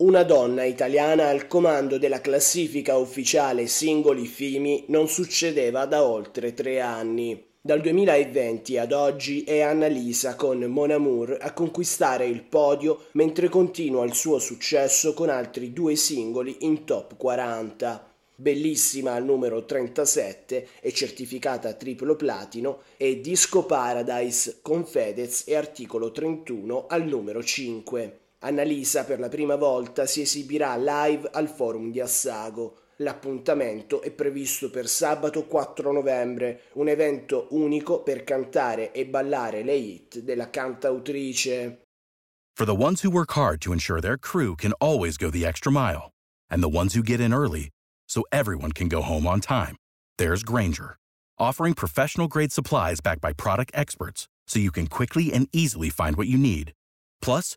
Una donna italiana al comando della classifica ufficiale singoli FIMI non succedeva da oltre tre anni. Dal 2020 ad oggi è Annalisa con Mon Amour a conquistare il podio mentre continua il suo successo con altri due singoli in top 40. Bellissima al numero 37 e certificata triplo platino e Disco Paradise con Fedez e articolo 31 al numero 5. Annalisa per la prima volta si esibirà live al forum di Assago. L'appuntamento è previsto per sabato 4 novembre, un evento unico per cantare e ballare le hit della cantautrice. For the ones who work hard to ensure their crew can always go the extra mile, and the ones who get in early so everyone can go home on time, there's Granger, offering professional grade supplies backed by product experts so you can quickly and easily find what you need. Plus,